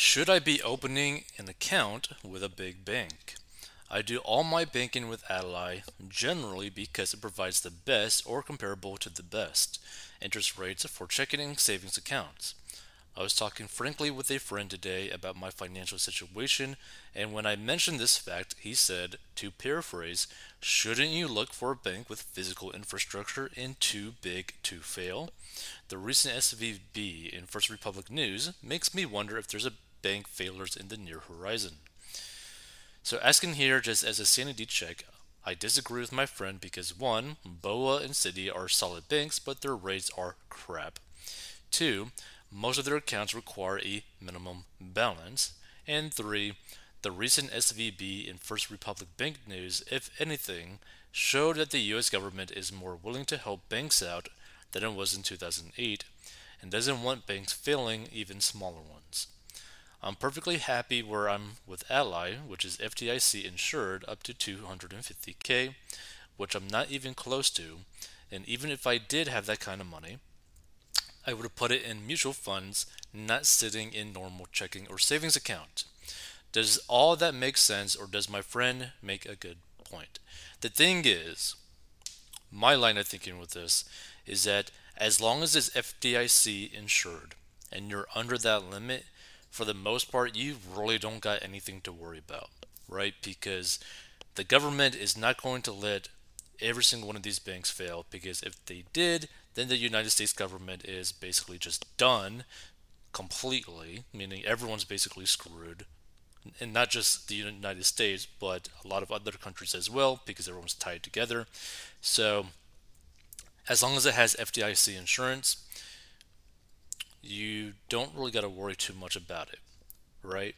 Should I be opening an account with a big bank? I do all my banking with Ally generally because it provides the best or comparable to the best interest rates for checking and savings accounts. I was talking frankly with a friend today about my financial situation, and when I mentioned this fact, he said, to paraphrase, shouldn't you look for a bank with physical infrastructure and too big to fail? The recent SVB in First Republic news makes me wonder if there's a bank failures in the near horizon. So, asking here just as a sanity check, I disagree with my friend because 1. BOA and Citi are solid banks, but their rates are crap. 2. Most of their accounts require a minimum balance. And 3. The recent SVB and First Republic Bank news, if anything, showed that the US government is more willing to help banks out than it was in 2008 and doesn't want banks failing even smaller ones. I'm perfectly happy where I'm with Ally, which is FDIC insured up to 250k, which I'm not even close to. And even if I did have that kind of money, I would have put it in mutual funds, not sitting in normal checking or savings account. Does all that make sense, or does my friend make a good point? The thing is, my line of thinking with this is that as long as it's FDIC insured and you're under that limit, for the most part, you really don't got anything to worry about, right? Because the government is not going to let every single one of these banks fail because if they did, then the United States government is basically just done completely, meaning everyone's basically screwed. And not just the United States, but a lot of other countries as well, because everyone's tied together. So, as long as it has FDIC insurance, you don't really got to worry too much about it, right?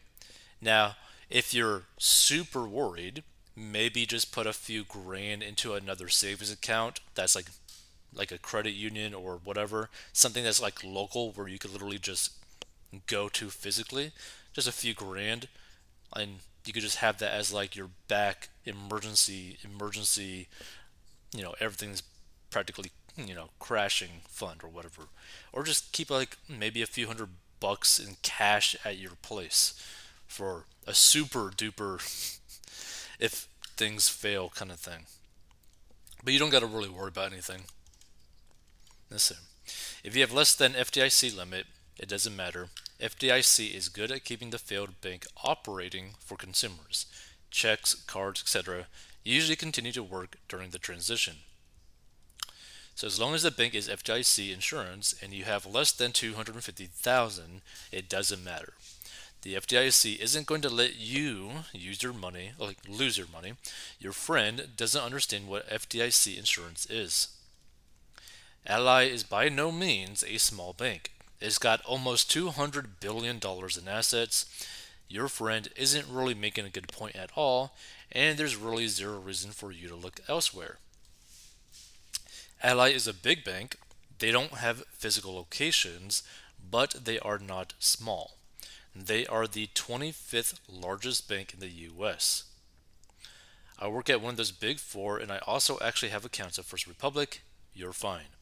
Now, if you're super worried, maybe just put a few grand into another savings account that's like like a credit union or whatever, something that's like local where you could literally just go to physically, just a few grand, and you could just have that as like your back emergency emergency, you know, everything's practically you know crashing fund or whatever, or just keep like maybe a few hundred bucks in cash at your place for a super duper if things fail kind of thing. But you don't got to really worry about anything. Listen, if you have less than FDIC limit, it doesn't matter. FDIC is good at keeping the failed bank operating for consumers. Checks, cards, etc. usually continue to work during the transition. So as long as the bank is FDIC insurance and you have less than 250,000, it doesn't matter. The FDIC isn't going to let you use your money, like lose your money. Your friend doesn't understand what FDIC insurance is. Ally is by no means a small bank. It's got almost $200 billion in assets. Your friend isn't really making a good point at all, and there's really zero reason for you to look elsewhere. Ally is a big bank. They don't have physical locations, but they are not small. They are the 25th largest bank in the US. I work at one of those big four, and I also actually have accounts at First Republic. You're fine.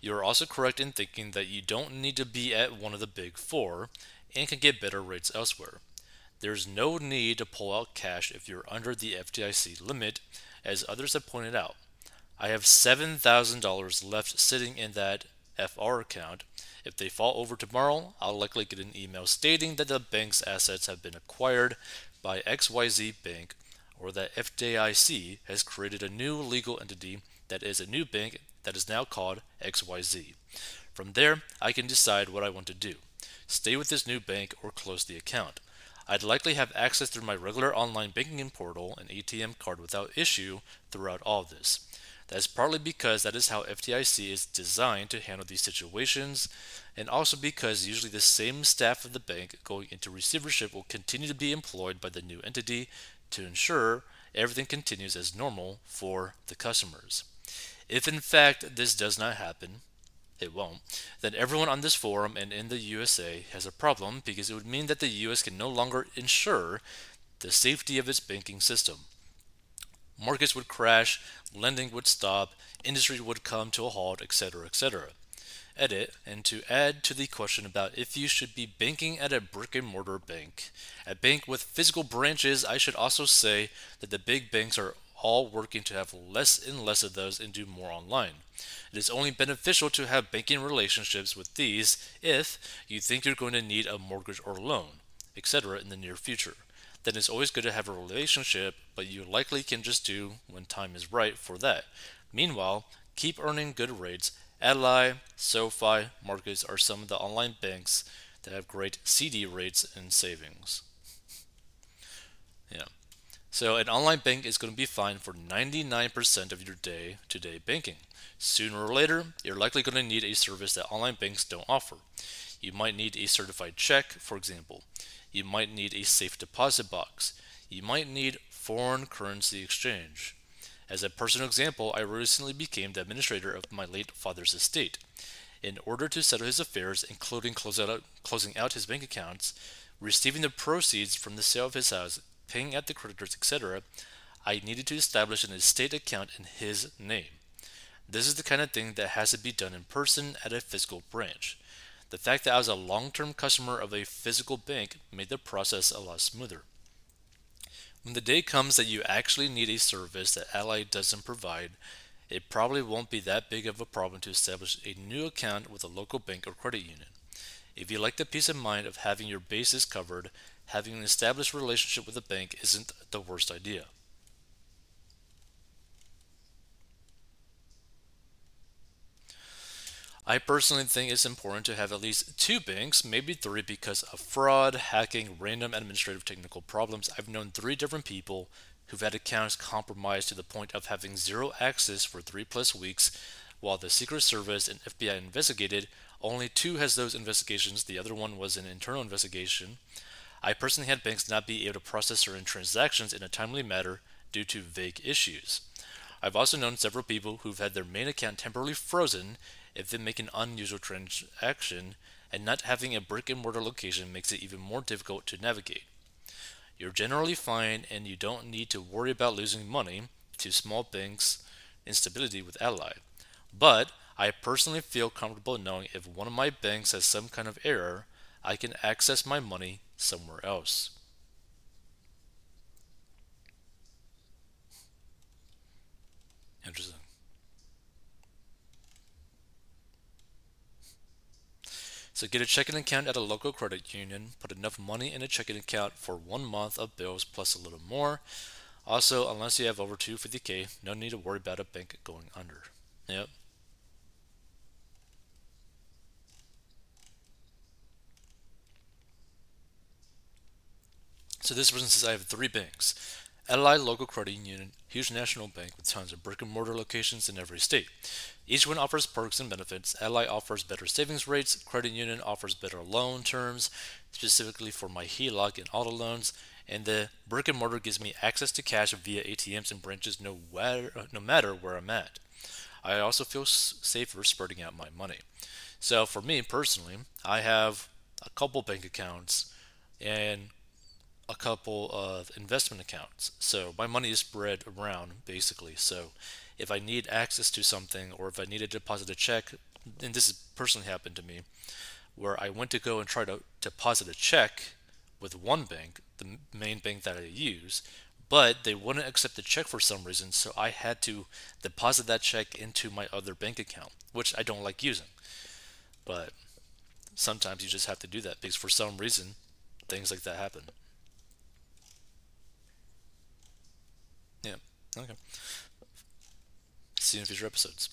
You're also correct in thinking that you don't need to be at one of the big four and can get better rates elsewhere. There's no need to pull out cash if you're under the FDIC limit, as others have pointed out. I have $7,000 left sitting in that FR account. If they fall over tomorrow, I'll likely get an email stating that the bank's assets have been acquired by XYZ Bank or that FDIC has created a new legal entity that is a new bank that is now called XYZ. From there, I can decide what I want to do stay with this new bank or close the account. I'd likely have access through my regular online banking portal and ATM card without issue throughout all this. That is partly because that is how FDIC is designed to handle these situations, and also because usually the same staff of the bank going into receivership will continue to be employed by the new entity to ensure everything continues as normal for the customers. If in fact this does not happen, it won't, then everyone on this forum and in the USA has a problem because it would mean that the US can no longer ensure the safety of its banking system. Markets would crash, lending would stop, industry would come to a halt, etc., etc. Edit, and to add to the question about if you should be banking at a brick and mortar bank. a bank with physical branches, I should also say that the big banks are all working to have less and less of those and do more online. It is only beneficial to have banking relationships with these if you think you're going to need a mortgage or loan, etc., in the near future. Then it's always good to have a relationship, but you likely can just do when time is right for that. Meanwhile, keep earning good rates. Ally, SoFi, Marcus are some of the online banks that have great CD rates and savings. Yeah. So an online bank is going to be fine for 99% of your day-to-day banking. Sooner or later, you're likely going to need a service that online banks don't offer. You might need a certified check, for example. You might need a safe deposit box. You might need foreign currency exchange. As a personal example, I recently became the administrator of my late father's estate. In order to settle his affairs, including out, closing out his bank accounts, receiving the proceeds from the sale of his house, paying out the creditors, etc., I needed to establish an estate account in his name. This is the kind of thing that has to be done in person at a physical branch. The fact that I was a long term customer of a physical bank made the process a lot smoother. When the day comes that you actually need a service that Ally doesn't provide, it probably won't be that big of a problem to establish a new account with a local bank or credit union. If you like the peace of mind of having your bases covered, having an established relationship with a bank isn't the worst idea. I personally think it's important to have at least two banks, maybe three, because of fraud, hacking, random administrative technical problems. I've known three different people who've had accounts compromised to the point of having zero access for three plus weeks while the Secret Service and FBI investigated. Only two has those investigations, the other one was an internal investigation. I personally had banks not be able to process certain transactions in a timely manner due to vague issues. I've also known several people who've had their main account temporarily frozen if they make an unusual transaction, and not having a brick and mortar location makes it even more difficult to navigate. You're generally fine and you don't need to worry about losing money to small banks instability with Ally. But I personally feel comfortable knowing if one of my banks has some kind of error, I can access my money somewhere else. Interesting. So get a checking account at a local credit union, put enough money in a checking account for one month of bills plus a little more. Also, unless you have over 250k, no need to worry about a bank going under. Yep. So this person says I have three banks. Ally Local Credit Union, huge national bank with tons of brick and mortar locations in every state. Each one offers perks and benefits. Ally offers better savings rates. Credit Union offers better loan terms, specifically for my HELOC and auto loans. And the brick and mortar gives me access to cash via ATMs and branches no, where, no matter where I'm at. I also feel safer spreading out my money. So for me personally, I have a couple bank accounts and a couple of investment accounts. So my money is spread around basically. So if I need access to something or if I need to deposit a check, and this has personally happened to me, where I went to go and try to deposit a check with one bank, the main bank that I use, but they wouldn't accept the check for some reason, so I had to deposit that check into my other bank account, which I don't like using. But sometimes you just have to do that because for some reason things like that happen. Yeah. Okay. See you in future episodes.